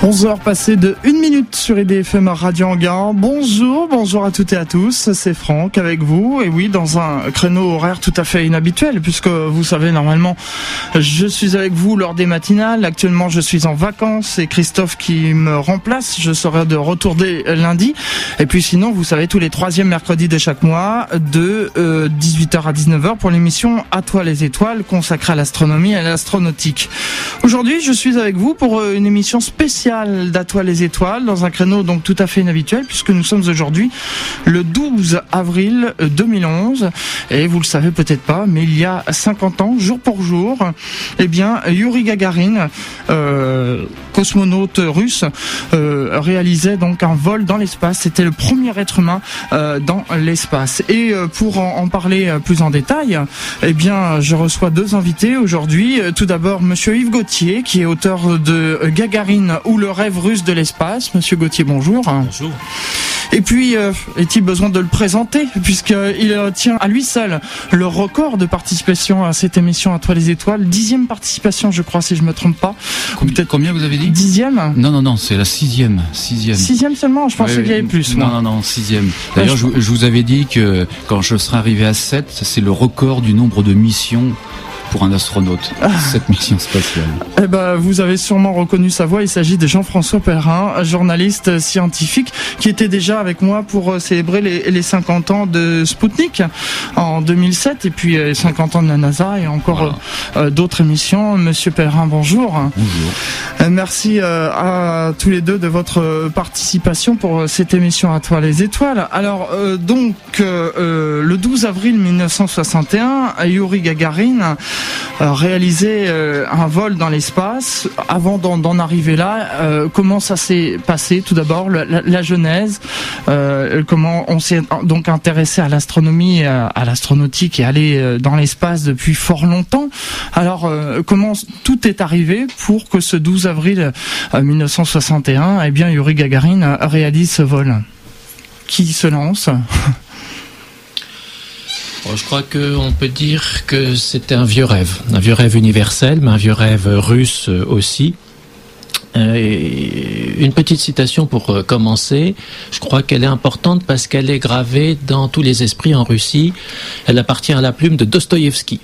11 heures passées de 1 minute sur IDFM Radio Anguin. Bonjour, bonjour à toutes et à tous. C'est Franck avec vous. Et oui, dans un créneau horaire tout à fait inhabituel, puisque vous savez, normalement, je suis avec vous lors des matinales. Actuellement, je suis en vacances. C'est Christophe qui me remplace. Je serai de retour dès lundi. Et puis sinon, vous savez, tous les troisièmes mercredis de chaque mois, de 18h euh, à 19h pour l'émission À toi les étoiles, consacrée à l'astronomie et à l'astronautique. Aujourd'hui, je suis avec vous pour euh, une émission spéciale d'Atoile les étoiles dans un créneau donc tout à fait inhabituel puisque nous sommes aujourd'hui le 12 avril 2011 et vous le savez peut-être pas mais il y a 50 ans jour pour jour eh bien Yuri Gagarin euh, cosmonaute russe euh, réalisait donc un vol dans l'espace. C'était le premier être humain euh, dans l'espace. Et pour en, parler plus en détail eh bien je reçois deux invités aujourd'hui. Tout d'abord monsieur Yves Gauthier qui est auteur de Gagarin ou le rêve russe de l'espace. Monsieur Gauthier, bonjour. Bonjour. Et puis, euh, est-il besoin de le présenter, puisqu'il euh, tient à lui seul le record de participation à cette émission à Toi les Étoiles. Dixième participation, je crois, si je me trompe pas. Combien, combien vous avez dit Dixième Non, non, non, c'est la sixième. Sixième. Sixième seulement Je pensais qu'il y avait plus. Non, non, non, sixième. D'ailleurs, je... je vous avais dit que quand je serai arrivé à sept, c'est le record du nombre de missions pour un astronaute, ah. cette mission spatiale Eh ben, vous avez sûrement reconnu sa voix. Il s'agit de Jean-François Perrin, journaliste scientifique, qui était déjà avec moi pour euh, célébrer les, les 50 ans de Sputnik en 2007 et puis les 50 ans de la NASA et encore euh, d'autres émissions. Monsieur Perrin, bonjour. Bonjour. Euh, merci à tous les deux de votre participation pour cette émission à toi les étoiles. Alors donc le 12 avril 1961, Yuri Gagarin euh, réaliser euh, un vol dans l'espace. Avant d'en arriver là, euh, comment ça s'est passé Tout d'abord, la, genèse, comment on s'est donc intéressé à l'astronomie, à, l'astronautique et aller dans l'espace depuis fort longtemps. Alors, comment tout est arrivé pour que ce 12 avril 1961, eh bien, Yuri Gagarin réalise ce vol? Qui se lance? Je crois qu'on peut dire que c'était un vieux rêve, un vieux rêve universel, mais un vieux rêve russe aussi. Euh, une petite citation pour euh, commencer. Je crois qu'elle est importante parce qu'elle est gravée dans tous les esprits en Russie. Elle appartient à la plume de Dostoïevski,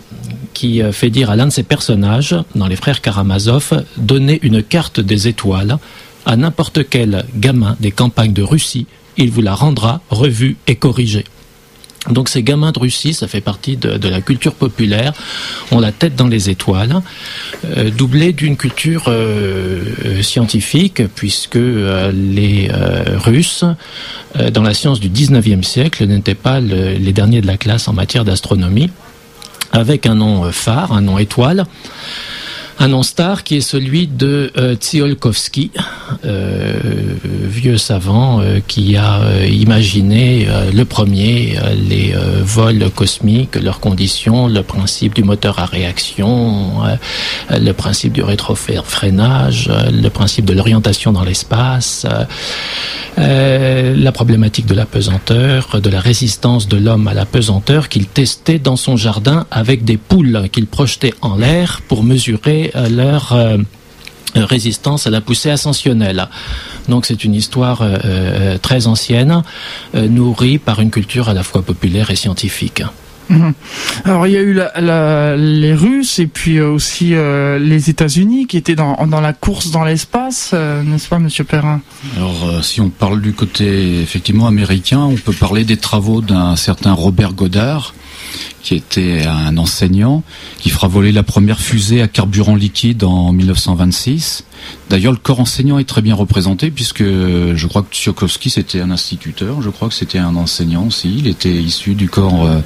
qui euh, fait dire à l'un de ses personnages, dans Les Frères Karamazov, donner une carte des étoiles à n'importe quel gamin des campagnes de Russie, il vous la rendra revue et corrigée. Donc ces gamins de Russie, ça fait partie de, la culture populaire, ont la tête dans les étoiles, euh, doublée d'une culture euh, euh, scientifique, puisque les Russes, dans la science du 19e siècle, n'étaient pas les derniers de la classe en matière d'astronomie, avec un nom phare, un nom étoile un nom star qui est celui de euh, Tsiolkovsky, euh, vieux savant euh, qui a imaginé le premier les vols cosmiques, leurs conditions, le principe du moteur à réaction, le principe du rétrofreinage, le principe de l'orientation dans l'espace, la problématique de la pesanteur, de la résistance de l'homme à la pesanteur qu'il testait dans son jardin avec des poules qu'il projetait en l'air pour mesurer leur euh, résistance à la poussée ascensionnelle. Donc c'est une histoire euh, euh, très ancienne, nourrie par une culture à la fois populaire et scientifique. Mhm. Alors il y a eu les Russes et puis aussi les États-Unis qui étaient dans, dans, la course dans l'espace, n'est-ce pas, Monsieur Perrin? Alors si on parle du côté effectivement américain, on peut parler des travaux d'un certain Robert Goddard qui était un enseignant, qui fera voler la première fusée à carburant liquide en 1926. D'ailleurs, le corps enseignant est très bien représenté puisque je crois que Tsiolkovsky c'était un instituteur, je crois que c'était un enseignant aussi. Il était issu du corps. Euh,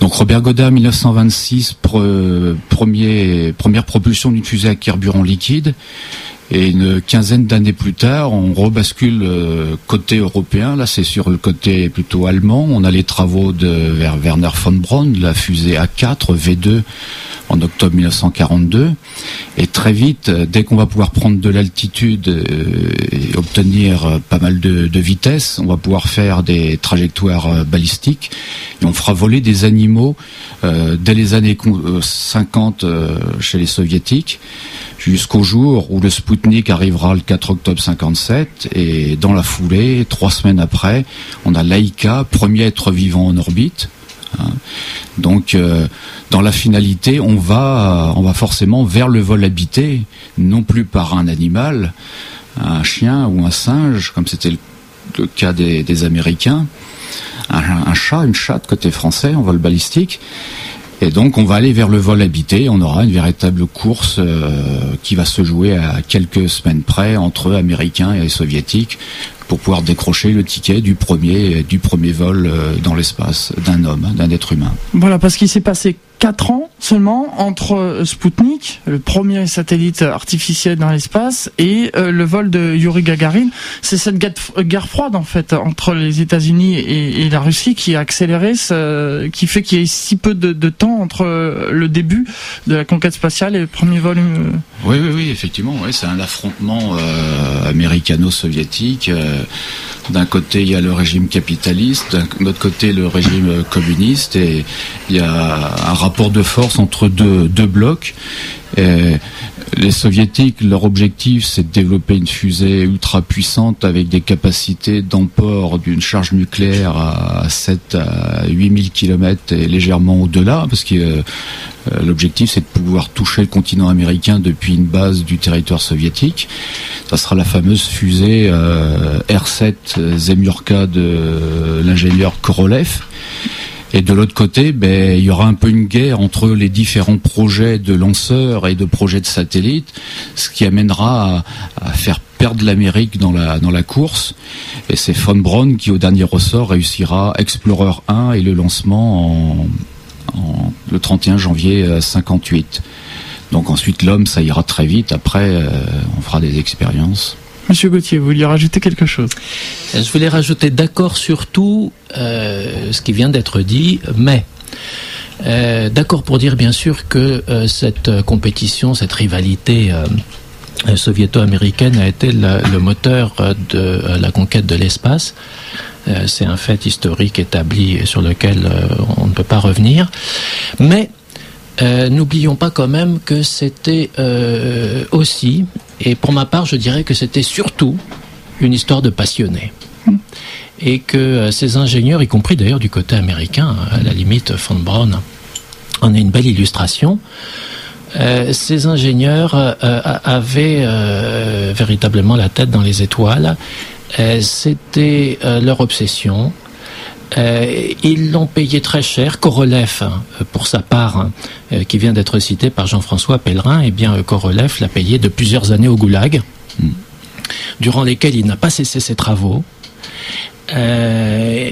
donc Robert Goddard, 1926, premier, première propulsion d'une fusée à carburant liquide. Et une quinzaine d'années plus tard, on rebascule euh, côté européen. Là, c'est sur le côté plutôt allemand. On a les travaux de Werner von Braun, la fusée A4 V2 en octobre 1942. Et très vite, euh, dès qu'on va pouvoir prendre de l'altitude, euh, obtenir pas mal de, vitesse. On va pouvoir faire des trajectoires balistiques et on fera voler des animaux dès les années 50 chez les soviétiques jusqu'au jour où le Spoutnik arrivera le 4 octobre 57 et dans la foulée, trois semaines après, on a Laika, premier être vivant en orbite. Hein. Donc, euh, dans la finalité, on va, on va forcément vers le vol habité, non plus par un animal, un chien ou un singe, comme c'était le, cas des, Américains, un, un, chat, une chatte côté français en vol balistique, et donc on va aller vers le vol habité, on aura une véritable course euh, qui va se jouer à quelques semaines près entre Américains et Soviétiques pour pouvoir décrocher le ticket du premier du premier vol euh, dans l'espace d'un homme, d'un être humain. Voilà, parce qu'il s'est passé 4 ans seulement entre euh, Sputnik, le premier satellite artificiel dans l'espace, et euh, le vol de Yuri Gagarin. C'est cette guerre froide en fait entre les États-Unis et, la Russie qui a accéléré, ce, qui fait qu'il y ait si peu de, temps entre le début de la conquête spatiale et le premier vol. Oui, oui, oui, effectivement, oui, c'est un affrontement américano-soviétique. D'un côté, il y a le régime capitaliste, d'un autre côté, le régime communiste, et il y a un rapport de force entre deux, blocs. Les soviétiques, leur objectif, c'est de développer une fusée ultra puissante avec des capacités d'emport d'une charge nucléaire à 7 à 8000 km et légèrement au-delà, parce que euh, l'objectif, c'est de pouvoir toucher le continent américain depuis une base du territoire soviétique. Ça sera la fameuse fusée euh, R7 Zemurka de l'ingénieur Korolev et de l'autre côté, ben, il y aura un peu une guerre entre les différents projets de lanceurs et de projets de satellites, ce qui amènera à, faire perdre l'Amérique dans la, dans la course. Et c'est von Braun qui, au dernier ressort, réussira Explorer 1 et le lancement en, le 31 janvier 58. Euh, Donc ensuite, l'homme, ça ira très vite. Après, euh, on fera des expériences. Monsieur Gauthier, vous vouliez rajouter quelque chose? Je voulais rajouter d'accord sur tout euh, ce qui vient d'être dit, mais euh, d'accord pour dire bien sûr que euh, cette compétition, cette rivalité soviéto-américaine a été le moteur de la conquête de l'espace. C'est un fait historique établi sur lequel on ne peut pas revenir. Mais n'oublions pas quand même que c'était aussi et pour ma part, je dirais que c'était surtout une histoire de passionnés. Et que euh, ces ingénieurs, y compris d'ailleurs du côté américain, à la limite, von Braun en est une belle illustration, euh, ces ingénieurs euh, avaient véritablement la tête dans les étoiles. C'était leur obsession. Ils l'ont payé très cher. Korolev, pour sa part, euh, qui vient d'être cité par Jean-François Pellerin, eh bien, euh, Korolev l'a payé de plusieurs années au goulag, hmm. durant lesquelles il n'a pas cessé ses travaux. Euh,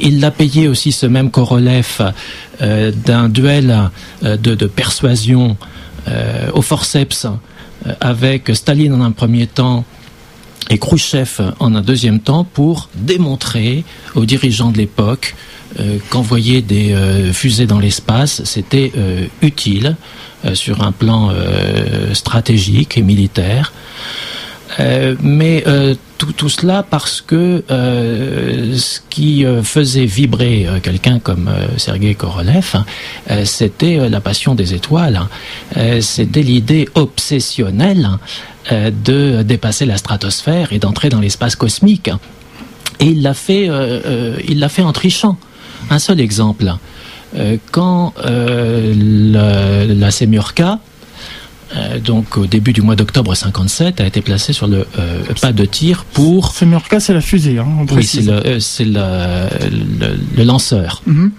il l'a payé aussi ce même Korolev d'un duel de, persuasion au forceps avec Staline en un premier temps et Khrouchtchev en un deuxième temps pour démontrer aux dirigeants de l'époque euh, qu'envoyer des euh, fusées dans l'espace, c'était euh, utile sur un plan stratégique et militaire. mais tout, cela parce que ce qui faisait vibrer quelqu'un comme Sergei Korolev, c'était la passion des étoiles, c'était l'idée obsessionnelle de dépasser la stratosphère et d'entrer dans l'espace cosmique. Et il l'a fait, l'a en trichant. Un seul exemple. Euh, quand euh, la, Semurka, euh, donc au début du mois d'octobre 57, a été placée sur le pas de tir pour. Semurka, c'est la fusée, hein, Oui, c'est le, le, lanceur. Mhm.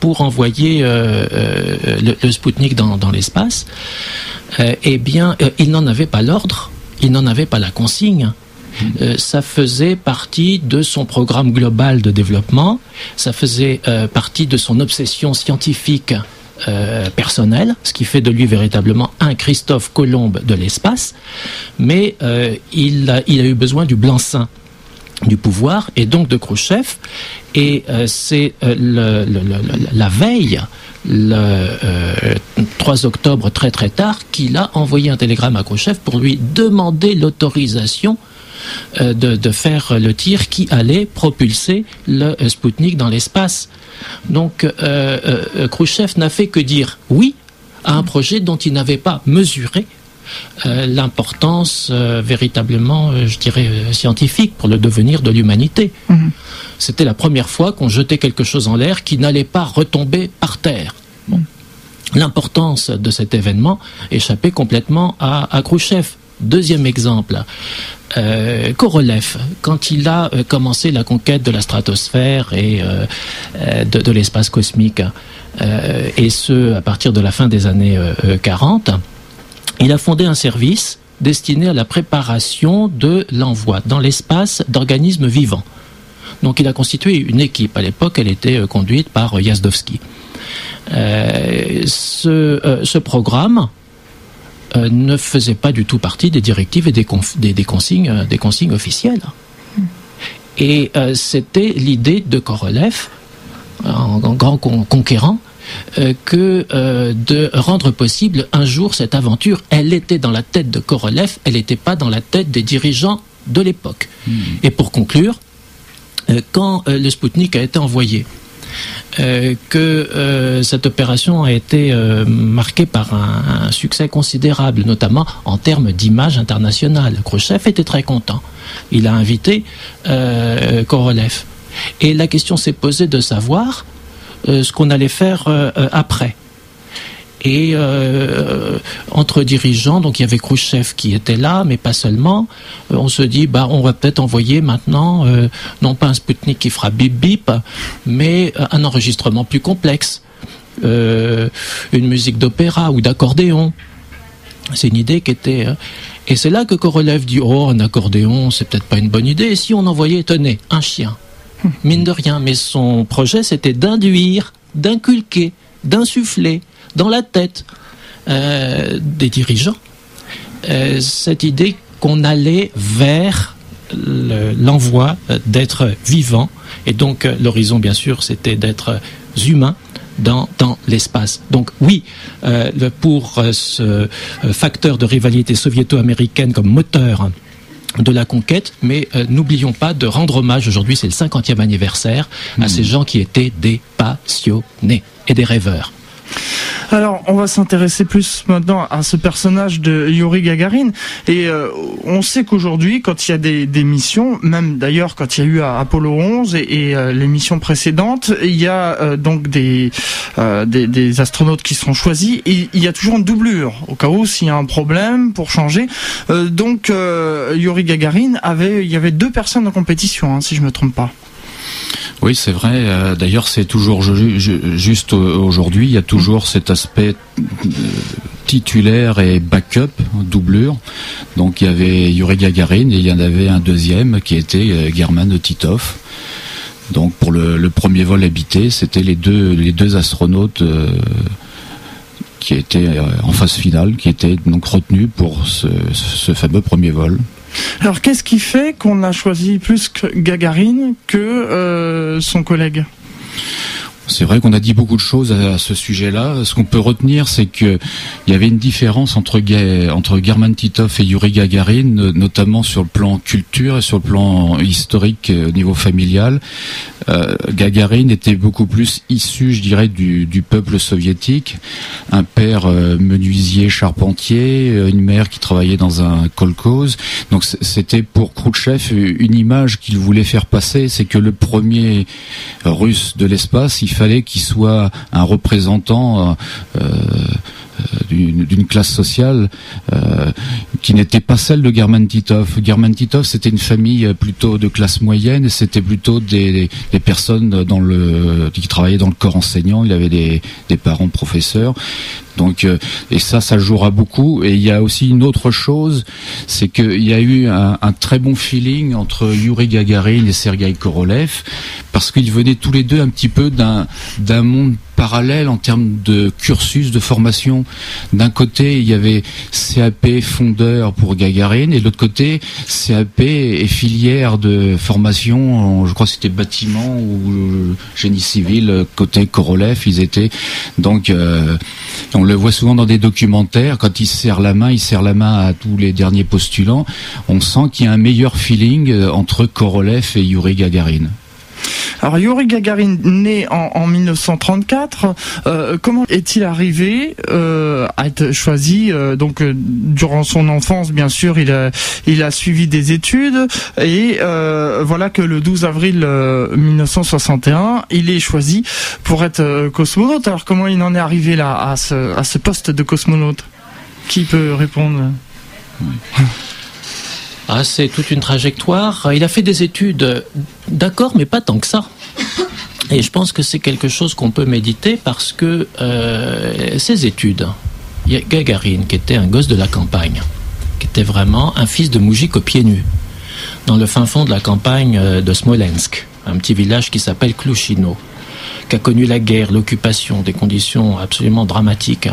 pour envoyer le, le, Spoutnik dans, dans l'espace, eh bien, il n'en avait pas l'ordre, il n'en avait pas la consigne. Euh, ça faisait partie de son programme global de développement, ça faisait euh, partie de son obsession scientifique euh, personnelle, ce qui fait de lui véritablement un Christophe Colomb de l'espace, mais il, a, il a eu besoin du blanc-seing du pouvoir et donc de Khrouchtchev. Et c'est la veille, le 3 octobre très très tard, qu'il a envoyé un télégramme à Khrouchtchev pour lui demander l'autorisation de, de, faire le tir qui allait propulser le Sputnik dans l'espace. Donc Khrushchev n'a fait que dire oui à un projet dont il n'avait pas mesuré euh, l'importance euh, véritablement, euh, je dirais, scientifique pour le devenir de l'humanité. Mhm. C'était la première fois qu'on jetait quelque chose en l'air qui n'allait pas retomber par terre. L'importance de cet événement échappait complètement à, à Khrouchtchev. Deuxième exemple, Korolev, quand il a commencé la conquête de la stratosphère et de, de l'espace cosmique, et ce à partir de la fin des années 40, il a fondé un service destiné à la préparation de l'envoi dans l'espace d'organismes vivants. Donc il a constitué une équipe. À l'époque, elle était euh, conduite par euh, Yazdowski. Euh, ce, programme ne faisait pas du tout partie des directives et des, consignes, des consignes officielles. Et c'était l'idée de Korolev, en grand conquérant, euh, que euh, de rendre possible un jour cette aventure. Elle était dans la tête de Korolev, elle n'était pas dans la tête des dirigeants de l'époque. Hmm. Et pour conclure, euh, quand le Sputnik a été envoyé, que cette opération a été marquée par un, succès considérable, notamment en termes d'image internationale. Khrushchev était très content. Il a invité Korolev. Et la question s'est posée de savoir euh, ce qu'on allait faire euh, euh, après. Et entre dirigeants, donc il y avait Khrushchev qui était là, mais pas seulement. on se dit, bah, on va peut-être envoyer maintenant, non pas un Sputnik qui fera bip bip, mais un enregistrement plus complexe, une musique d'opéra ou d'accordéon. C'est une idée qui était. et c'est là que Korolev dit, oh, un accordéon, c'est peut-être pas une bonne idée. Et si on envoyait, tenez, un chien mine de rien. Mais son projet, c'était d'induire, d'inculquer, d'insuffler dans la tête euh, des dirigeants euh, cette idée qu'on allait vers l'envoi d'être vivant. Et donc, euh, l'horizon, bien sûr, c'était d'être humain dans, dans l'espace. Donc oui, pour ce facteur de rivalité soviéto-américaine comme moteur de la conquête, mais euh, n'oublions pas de rendre hommage aujourd'hui, c'est le 50e anniversaire, à hmm. ces gens qui étaient des passionnés et des rêveurs. Alors, on va s'intéresser plus maintenant à ce personnage de Yuri Gagarin. Et euh, on sait qu'aujourd'hui, quand il y a des, missions, même d'ailleurs quand il y a eu Apollo 11 et, euh, les missions précédentes, il y a euh, donc des, astronautes qui seront choisis. Et il y a toujours une doublure au cas où s'il y a un problème pour changer. donc, Yuri Gagarin avait, il y avait deux personnes en compétition, hein, si je me trompe pas. Oui, c'est vrai. Euh, d'ailleurs, c'est toujours juste aujourd'hui, il y a toujours cet aspect euh, titulaire et backup, doublure. Donc il y avait Yuri Gagarin et il y en avait un deuxième qui était euh, German Titov. Donc pour le, premier vol habité, c'était les deux les deux astronautes qui étaient en phase finale, qui étaient donc retenus pour ce fameux premier vol. Alors qu'est-ce qui fait qu'on a choisi plus Gagarine que euh, son collègue? C'est vrai qu'on a dit beaucoup de choses à, ce sujet-là. Ce qu'on peut retenir, c'est qu'il y avait une différence entre, German Titov et Yuri Gagarin, notamment sur le plan culture et sur le plan historique euh, au niveau familial. Euh, Gagarin était beaucoup plus issu, je dirais, du, peuple soviétique. Un père euh, menuisier, charpentier, une mère qui travaillait dans un kolkhoz. Donc c'était pour Khrouchtchev une image qu'il voulait faire passer, c'est que le premier russe de l'espace, il fallait qu'il soit un représentant euh, d'une classe sociale euh, qui n'était pas celle de German Titov. German Titov, c'était une famille euh, plutôt de classe moyenne c'était plutôt des, personnes dans le, qui travaillaient dans le corps enseignant. Il avait des, parents professeurs. Donc, et ça, ça jouera beaucoup. Et il y a aussi une autre chose, c'est qu'il y a eu un, très bon feeling entre Yuri Gagarin et Sergei Korolev, parce qu'ils venaient tous les deux un petit peu d'un monde parallèle en termes de cursus de formation. D'un côté, il y avait CAP fondeur pour Gagarine, et de l'autre côté, CAP et filière de formation, je crois que c'était bâtiment ou génie civil, côté Korolev, ils étaient. Donc, euh, on le voit souvent dans des documentaires, quand il serre la main, il serre la main à tous les derniers postulants. On sent qu'il y a un meilleur feeling euh, entre Korolev et Yuri Gagarin. Alors Yuri Gagarin, né en, 1934, euh, comment est-il arrivé euh, à être choisi euh, Donc durant son enfance, bien sûr, il a, il a suivi des études. Et voilà que le 12 avril 1961, il est choisi pour être cosmonaute. Alors comment il en est arrivé là à ce, à ce poste de cosmonaute? Qui peut répondre? ah, c'est toute une trajectoire. Il a fait des études, d'accord, mais pas tant que ça. Et je pense que c'est quelque chose qu'on peut méditer parce que euh, ces études, il Gagarine qui était un gosse de la campagne, qui était vraiment un fils de moujik au pied nu, dans le fin fond de la campagne euh, de Smolensk, un petit village qui s'appelle Klushino, qui a connu la guerre, l'occupation, des conditions absolument dramatiques.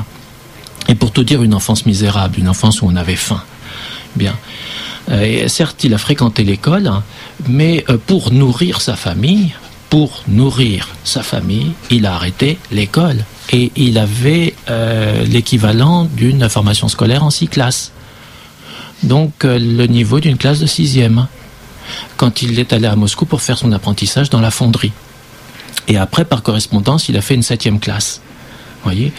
Et pour tout dire, une enfance misérable, une enfance où on avait faim. Bien. Euh, certes, il a fréquenté l'école, mais euh, pour nourrir sa famille, pour nourrir sa famille, il a arrêté l'école. Et il avait euh, l'équivalent d'une formation scolaire en six classes. Donc le niveau d'une classe de sixième. Quand il est allé à Moscou pour faire son apprentissage dans la fonderie. Et après, par correspondance, il a fait une septième classe. Voyez?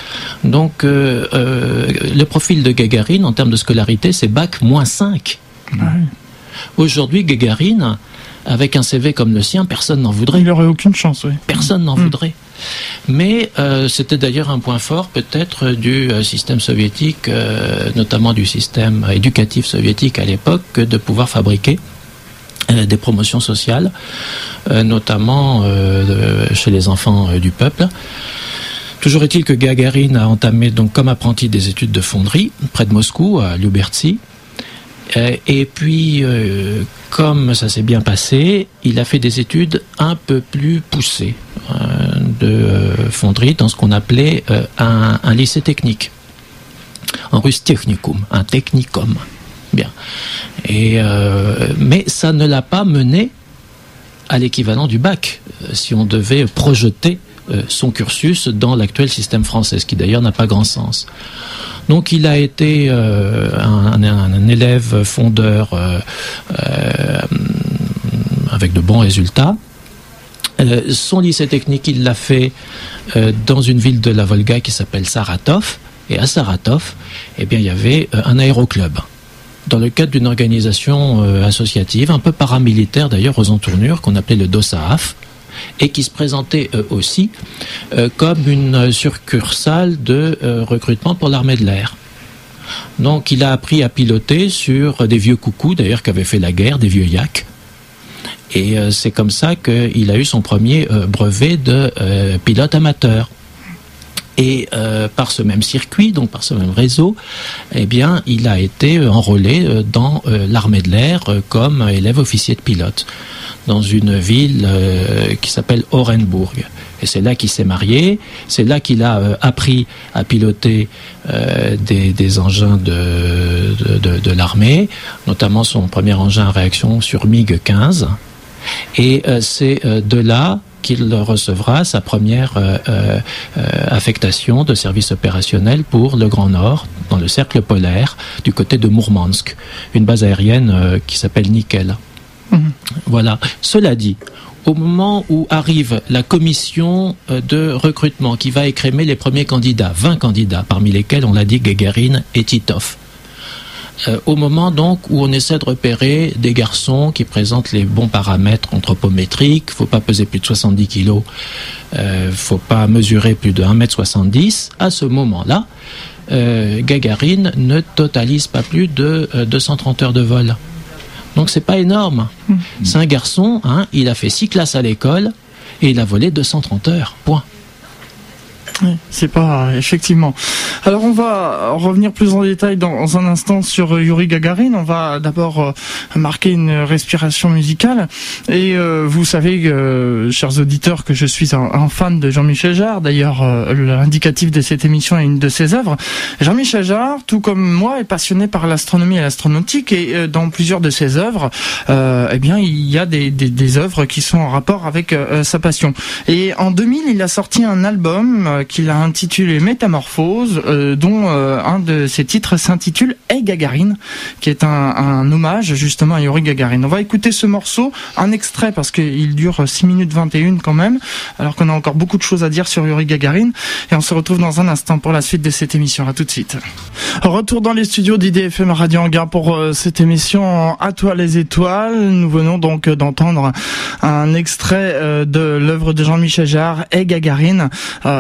Donc, le profil de Gagarine, en termes de scolarité, c'est bac moins 5. Aujourd'hui, Gagarine, avec un CV comme le sien, personne n'en voudrait. Il n'aurait aucune chance, oui. Personne n'en mm. voudrait. Mais euh, c'était d'ailleurs un point fort peut-être du euh, système soviétique, euh, notamment du système éducatif soviétique à l'époque, de pouvoir fabriquer des promotions sociales, notamment chez les enfants du peuple. Toujours est-il que Gagarine a entamé donc comme apprenti des études de fonderie près de Moscou, à Lubertsy, euh, et puis, euh, comme ça s'est bien passé, il a fait des études un peu plus poussées euh, de fonderie dans ce qu'on appelait un, lycée technique. En russe, technicum, un technicum. Bien. Et, mais ça ne l'a pas mené à l'équivalent du bac, si on devait projeter son cursus dans l'actuel système français, ce qui d'ailleurs n'a pas grand sens. Donc il a été euh, un, élève fondeur euh, euh, avec de bons résultats. son lycée technique, il l'a fait dans une ville de la Volga qui s'appelle Saratov. Et à Saratov, eh bien, il y avait un aéroclub dans le cadre d'une organisation associative, un peu paramilitaire d'ailleurs aux entournures, qu'on appelait le DOSAAF, et qui se présentait euh, aussi euh, comme une succursale de euh, recrutement pour l'armée de l'air. Donc il a appris à piloter sur des vieux coucous, d'ailleurs, qui avaient fait la guerre, des vieux yaks. Et c'est comme ça qu'il a eu son premier brevet de pilote amateur. Et par ce même circuit, donc par ce même réseau, eh bien, il a été enrôlé dans l'armée de l'air comme élève officier de pilote dans une ville euh, qui s'appelle Orenburg. Et c'est là qu'il s'est marié, c'est là qu'il a euh, appris à piloter euh, des, des, engins de, de, de, l'armée, notamment son premier engin à réaction sur MiG-15. Et c'est de là qu'il recevra sa première affectation de service opérationnel pour le Grand Nord, dans le cercle polaire, du côté de Mourmansk, une base aérienne qui s'appelle Nickel. Mhm. Voilà. Cela dit, au moment où arrive la commission euh, de recrutement qui va écrémer les premiers candidats, 20 candidats, parmi lesquels on l'a dit Gagarine et Titov. Euh, au moment donc où on essaie de repérer des garçons qui présentent les bons paramètres anthropométriques, faut pas peser plus de 70 kilos, euh, faut pas mesurer plus de 1m70, à ce moment-là, euh, Gagarine ne totalise pas plus de 230 heures de vol. Donc c'est pas énorme. Mmh. C'est un garçon, hein, il a fait six classes à l'école et il a volé 230 heures. Point. C'est pas effectivement. Alors on va revenir plus en détail dans un instant sur Yuri Gagarin. On va d'abord euh, marquer une respiration musicale. Et euh, vous savez, euh, chers auditeurs, que je suis un, fan de Jean-Michel Jarre. D'ailleurs, l'indicatif de cette émission est une de ses œuvres. Jean-Michel Jarre, tout comme moi, est passionné par l'astronomie et l'astronautique. Et dans plusieurs de ses œuvres, eh bien, il y a des, œuvres qui sont en rapport avec sa passion. Et en 2000, il a sorti un album qu'il a intitulé Métamorphose, euh, dont euh, un de ses titres s'intitule Hey Gagarine, qui est un, hommage justement à Yuri Gagarine. On va écouter ce morceau, un extrait parce qu'il dure 6 minutes 21 quand même, alors qu'on a encore beaucoup de choses à dire sur Yuri Gagarine. Et on se retrouve dans un instant pour la suite de cette émission. À tout de suite. Retour dans les studios d'IDFM Radio Hangar pour euh, cette émission À toi les étoiles. Nous venons donc d'entendre un extrait de l'œuvre de Jean-Michel Jarre, Hey Gagarine,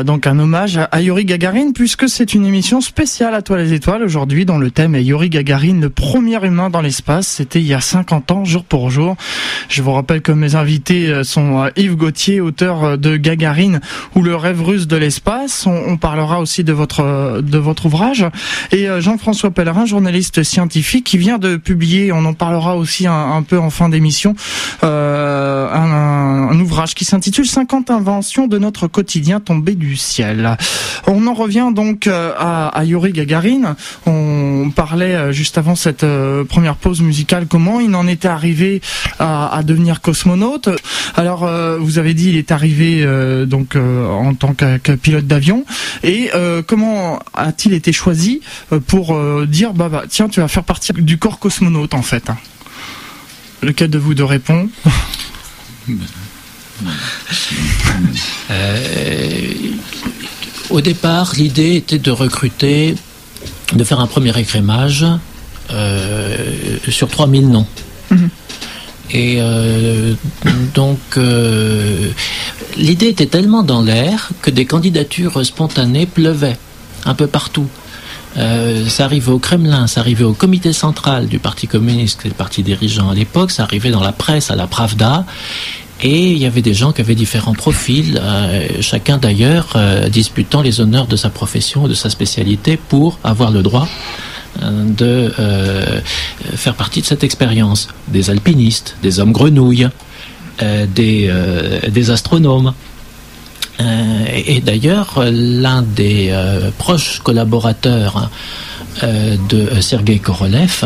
donc un hommage à Yuri Gagarin puisque c'est une émission spéciale à toi les étoiles aujourd'hui dont le thème est Yuri Gagarin, le premier humain dans l'espace. C'était il y a 50 ans, jour pour jour. Je vous rappelle que mes invités euh, sont euh, Yves Gauthier, auteur euh, de Gagarin ou le rêve russe de l'espace. On, parlera aussi de votre de votre ouvrage et Jean-François Pellerin, journaliste scientifique, qui vient de publier. On en parlera aussi un, peu en fin d'émission. Un, un ouvrage qui s'intitule 50 inventions de notre quotidien tombé du ciel. On en revient donc euh, à, Yuri Gagarin. On parlait euh, juste avant cette euh, première pause musicale comment il en était arrivé à, devenir cosmonaute. Alors vous avez dit il est arrivé donc en tant que, pilote d'avion et comment a-t-il été choisi pour dire bah, bah, tiens tu vas faire partie du corps cosmonaute en fait? Lequel de vous deux répond? euh, au départ, l'idée était de recruter, de faire un premier écrémage euh, sur 3000 noms. Mhm. Et euh, donc, l'idée était tellement dans l'air que des candidatures spontanées pleuvaient un peu partout. ça arrivait au Kremlin, ça arrivait au comité central du Parti communiste, le parti dirigeant à l'époque, ça arrivait dans la presse, à la Pravda, et il y avait des gens qui avaient différents profils, euh, chacun d'ailleurs euh, disputant les honneurs de sa profession, de sa spécialité, pour avoir le droit euh, de faire partie de cette expérience. Des alpinistes, des hommes grenouilles, des, astronomes. et, d'ailleurs, l'un des proches collaborateurs de Sergei Korolev,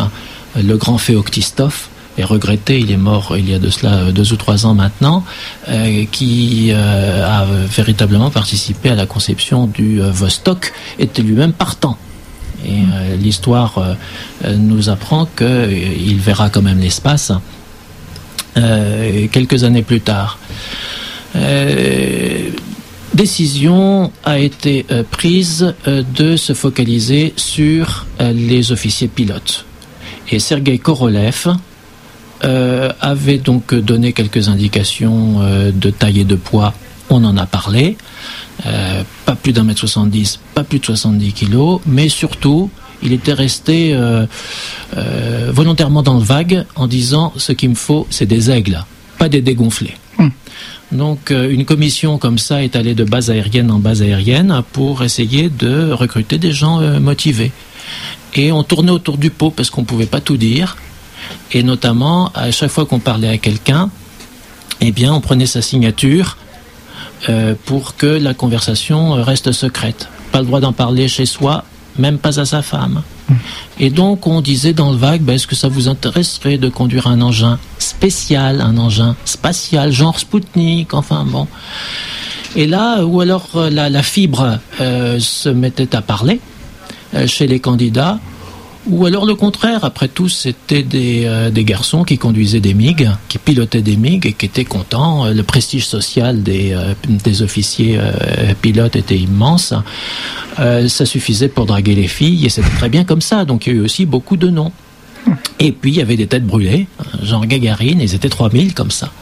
le grand Féoctistov, est regretté, il est mort il y a de cela euh, deux ou trois ans maintenant, euh, qui euh, a véritablement participé à la conception du Vostok, était lui-même partant. Et l'histoire nous apprend qu'il verra quand même l'espace quelques années plus tard. décision a été prise de se focaliser sur les officiers pilotes. Et Sergei Korolev, euh, avait donc donné quelques indications euh, de taille et de poids. On en a parlé. Euh, pas plus d'un mètre 70, pas plus de 70 kilos, mais surtout, il était resté volontairement dans le vague en disant ce qu'il me faut, c'est des aigles, pas des dégonflés. Hum. Donc une commission comme ça est allée de base aérienne en base aérienne pour essayer de recruter des gens motivés. Et on tournait autour du pot parce qu'on ne pouvait pas tout dire. Et notamment, à chaque fois qu'on parlait à quelqu'un, eh bien, on prenait sa signature euh, pour que la conversation reste secrète. Pas le droit d'en parler chez soi, même pas à sa femme. Et donc, on disait dans le vague, ben, est-ce que ça vous intéresserait de conduire un engin spécial, un engin spatial, genre Spoutnik, enfin bon. Et là, ou alors euh, la, fibre euh, se mettait à parler chez les candidats, ou alors le contraire, après tout, c'était des, euh, des, garçons qui conduisaient des MiG, qui pilotaient des MiG et qui étaient contents. Euh, le prestige social des, euh, des officiers pilotes était immense. ça suffisait pour draguer les filles et c'était très bien comme ça. Donc il y a eu aussi beaucoup de noms. Et puis il y avait des têtes brûlées, genre Gagarine, ils étaient 3000 comme ça,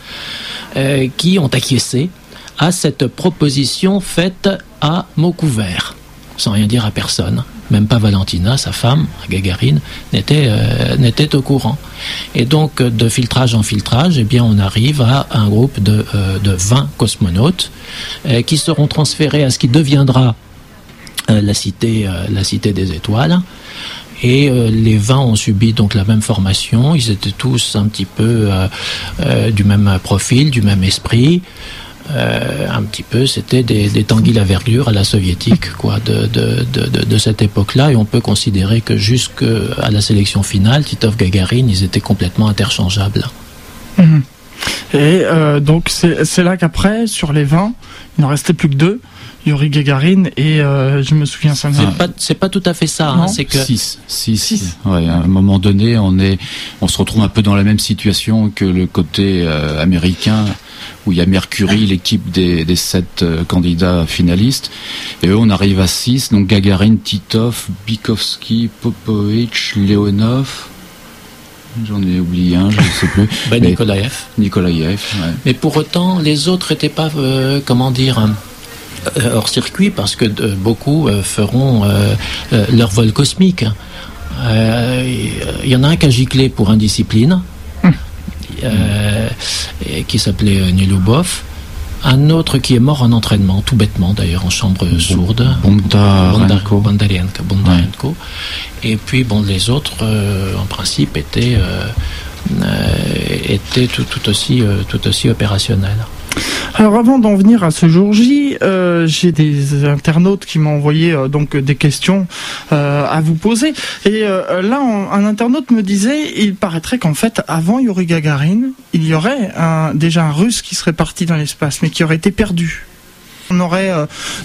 qui ont acquiescé à cette proposition faite à mots couverts, sans rien dire à personne même pas Valentina, sa femme, Gagarine, n'était n'était au courant. Et donc de filtrage en filtrage, eh bien on arrive à un groupe de, de 20 cosmonautes qui seront transférés à ce qui deviendra la cité la cité des étoiles et euh, les 20 ont subi donc la même formation. Ils étaient tous un petit peu euh, euh, du même profil, du même esprit. Un petit peu, c'était des, des tanguilles à vergure à la soviétique, quoi, de, de, de, cette époque-là. Et on peut considérer que jusqu'à la sélection finale, Titov, Gagarin, ils étaient complètement interchangeables. Mhm. Et donc c'est là qu'après, sur les 20, il n'en restait plus que deux. Yuri Gagarin et euh, je me souviens ça. C'est pas c'est pas tout à fait ça. Hein, c'est que 6 6 Ouais, à un moment donné, on est on se retrouve un peu dans la même situation que le côté euh, américain où il y a Mercury, l'équipe des, des sept euh, candidats finalistes. Et eux, on arrive à 6, donc Gagarin, Titov, Bikovski, Popovich, Leonov. J'en ai oublié un, je ne sais plus. ben, Nikolaev. Nikolaev, ouais. Mais pour autant, les autres n'étaient pas, comment dire, euh, hors circuit parce que beaucoup euh, feront euh, leur vol cosmique. Il y en a un qui a giclé pour indiscipline, hum. qui s'appelait Nilubov. Un autre qui est mort en entraînement, tout bêtement d'ailleurs, en chambre sourde. Bondarenko. Bondarenko. Et puis, bon, les autres, en principe, étaient, étaient tout, tout, aussi, tout aussi opérationnels. Alors avant d'en venir à ce jour J, euh, j'ai des internautes qui m'ont envoyé euh, donc des questions euh, à vous poser. Et là, un internaute me disait, il paraîtrait qu'en fait, avant Yuri Gagarin, il y aurait déjà un Russe qui serait parti dans l'espace, mais qui aurait été perdu. On n'aurait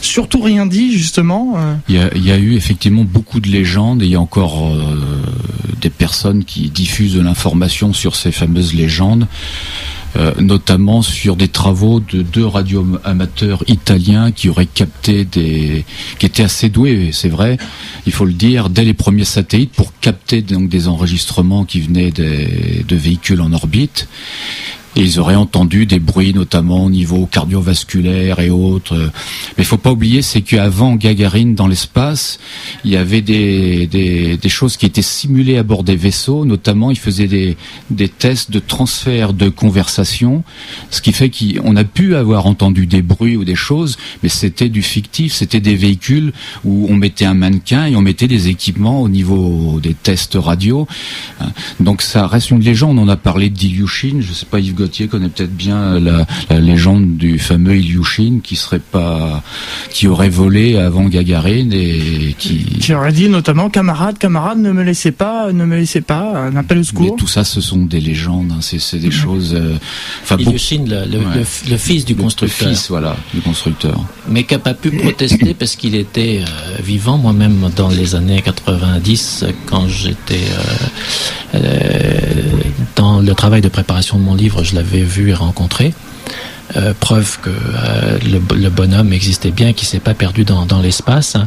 surtout rien dit justement. Il, y a, eu effectivement beaucoup de légendes et il y a encore des personnes qui diffusent l'information sur ces fameuses légendes. Euh, notamment sur des travaux de deux radioamateurs italiens qui auraient capté des, qui étaient assez doués, c'est vrai, il faut le dire, dès les premiers satellites pour capter donc des enregistrements qui venaient de véhicules en orbite. Ils auraient entendu des bruits, notamment au niveau cardiovasculaire et autres. Mais il faut pas oublier, c'est qu'avant Gagarine dans l'espace, il y avait des, des, des, choses qui étaient simulées à bord des vaisseaux. Notamment, ils faisaient des, des tests de transfert de conversation, ce qui fait qu'on a pu avoir entendu des bruits ou des choses, mais c'était du fictif. C'était des véhicules où on mettait un mannequin et on mettait des équipements au niveau des tests radio. Donc ça reste une légende. On a parlé d'Ilyushin, je sais pas Yves Gauthier connaît peut-être bien la, légende du fameux Ilyushin qui serait pas, qui aurait volé avant Gagarine et qui. Qui aurait dit notamment camarade, camarade, ne me laissez pas, ne me laissez pas, un appel au secours. Mais tout ça, ce sont des légendes, hein, c'est des choses. Euh, Ilyushin, le, fils du constructeur. Le fils, voilà, du constructeur. Mais qui n'a pas pu protester parce qu'il était euh, vivant. Moi-même, dans les années 90, quand j'étais euh, dans le travail de préparation de mon livre, je l'avais vu et rencontré. Euh, preuve que euh, le, bonhomme existait bien, qu'il s'est pas perdu dans, l'espace.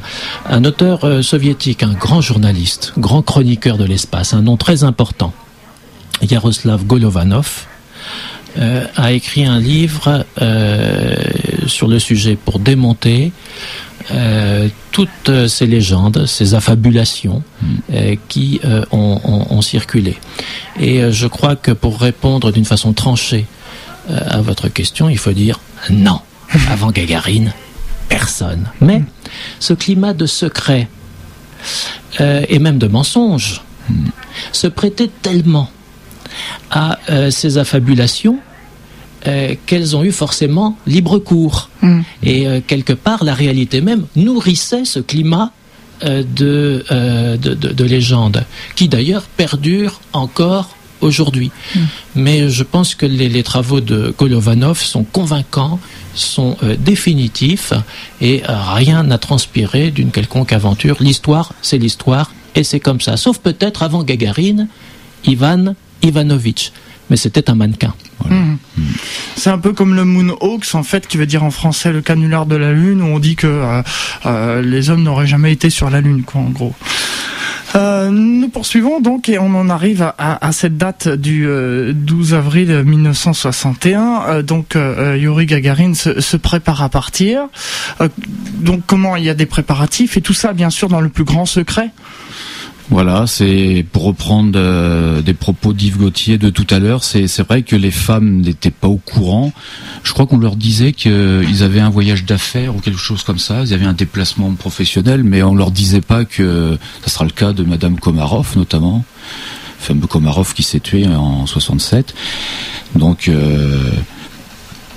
Un, auteur euh, soviétique, un grand journaliste, grand chroniqueur de l'espace, un nom très important, Yaroslav Golovanov, a écrit un livre sur le sujet pour démonter toutes ces légendes, ces affabulations qui ont, circulé. Et je crois que pour répondre d'une façon tranchée euh, à votre question, il faut dire non. Avant Gagarine, personne. Mais ce climat de secret euh, et même de mensonge se prêtait tellement à euh, ces affabulations qu'elles ont eu forcément libre cours. Mm. Et quelque part, la réalité même nourrissait ce climat de, de, de, de, légende, qui d'ailleurs perdure encore aujourd'hui. Hmm. Mais je pense que les, travaux de Kolovanov sont convaincants, sont euh, définitifs et euh, rien n'a transpiré d'une quelconque aventure. L'histoire, c'est l'histoire et c'est comme ça. Sauf peut-être avant Gagarine, Ivan Ivanovitch. Mais c'était un mannequin. Hmm. C'est un peu comme le Moonhawks, en fait, qui veut dire en français le canular de la Lune, où on dit que euh, les hommes n'auraient jamais été sur la Lune, quoi, en gros. nous poursuivons donc et on en arrive à, cette date du 12 avril 1961. donc Yuri Gagarin se, se, prépare à partir. donc comment il y a des préparatifs et tout ça bien sûr dans le plus grand secret. Voilà, c'est pour reprendre euh, des propos d'Yves Gauthier de tout à l'heure, c'est vrai que les femmes n'étaient pas au courant. Je crois qu'on leur disait qu'ils avaient un voyage d'affaires ou quelque chose comme ça, ils avaient un déplacement professionnel, mais on leur disait pas que ça sera le cas de Madame Komarov notamment, fameux Komarov qui s'est tué en 67. Donc euh,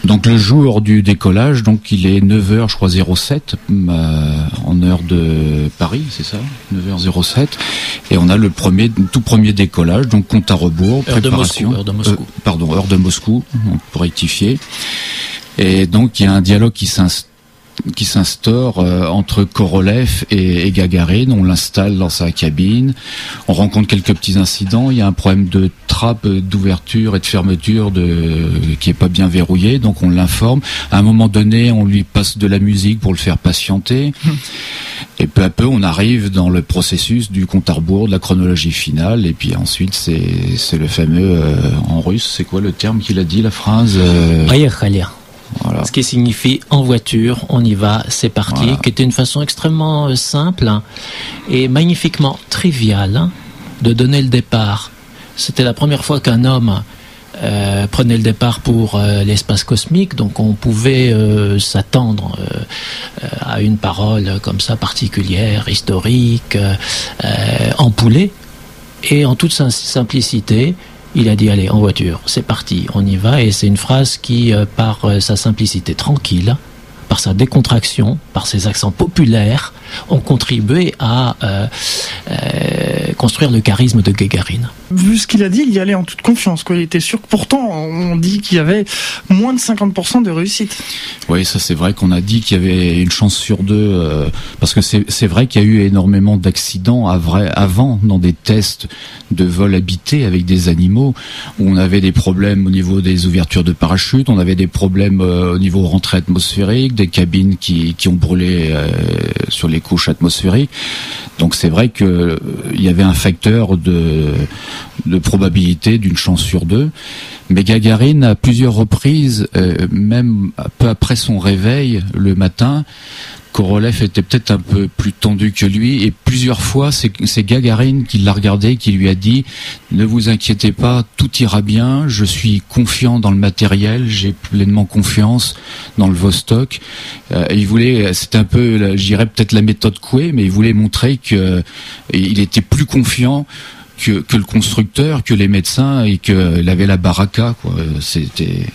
donc le jour du décollage, donc il est 9h je crois 07 euh, en heure de Paris, c'est ça? 9h07 et on a le premier tout premier décollage donc compte à rebours, préparation. Heure de Moscou, euh, pardon, heure de Moscou pour rectifier. Et donc il y a un dialogue qui s'installe qui s'instaure euh, entre Korolev et, et Gagarine. On l'installe dans sa cabine. On rencontre quelques petits incidents. Il y a un problème de trappe d'ouverture et de fermeture de, qui est pas bien verrouillé. Donc on l'informe. À un moment donné, on lui passe de la musique pour le faire patienter. Et peu à peu, on arrive dans le processus du compte à rebours, de la chronologie finale. Et puis ensuite, c'est le fameux euh, en russe. C'est quoi le terme qu'il a dit, la phrase euh... Ce qui signifie en voiture, on y va, c'est parti, qui était une façon extrêmement euh, simple hein, et magnifiquement triviale hein, de donner le départ. C'était la première fois qu'un homme euh, prenait le départ pour euh, l'espace cosmique, donc on pouvait s'attendre à une parole comme ça particulière, historique, empoulée, et en toute simplicité, il a dit allez en voiture, c'est parti, on y va. Et c'est une phrase qui euh, par euh, sa simplicité tranquille, par sa décontraction, par ses accents populaires, ont contribué à euh, construire le charisme de Gagarine. Vu ce qu'il a dit, il y allait en toute confiance. Quoi. Il était sûr. Pourtant, on dit qu'il y avait moins de 50% de réussite. Oui, ça c'est vrai qu'on a dit qu'il y avait une chance sur deux, euh, parce que c'est vrai qu'il y a eu énormément d'accidents avant dans des tests de vol habité avec des animaux, où on avait des problèmes au niveau des ouvertures de parachute, on avait des problèmes euh, au niveau rentrée atmosphérique, des cabines qui, ont brûlé euh, sur les couches atmosphériques. Donc c'est vrai qu'il y avait un facteur de, de probabilité d'une chance sur deux. Mais Gagarine, à plusieurs reprises, euh, même peu après son réveil le matin, Korolev était peut-être un peu plus tendu que lui. Et plusieurs fois c'est Gagarine qui l'a regardé qui lui a dit ne vous inquiétez pas tout ira bien. Je suis confiant dans le matériel. J'ai pleinement confiance dans le Vostok. Euh, il voulait c'était un peu j'irais peut-être la méthode Coué mais il voulait montrer que euh, il était plus confiant que, que, le constructeur, que les médecins et qu'il avait la baraka. C'était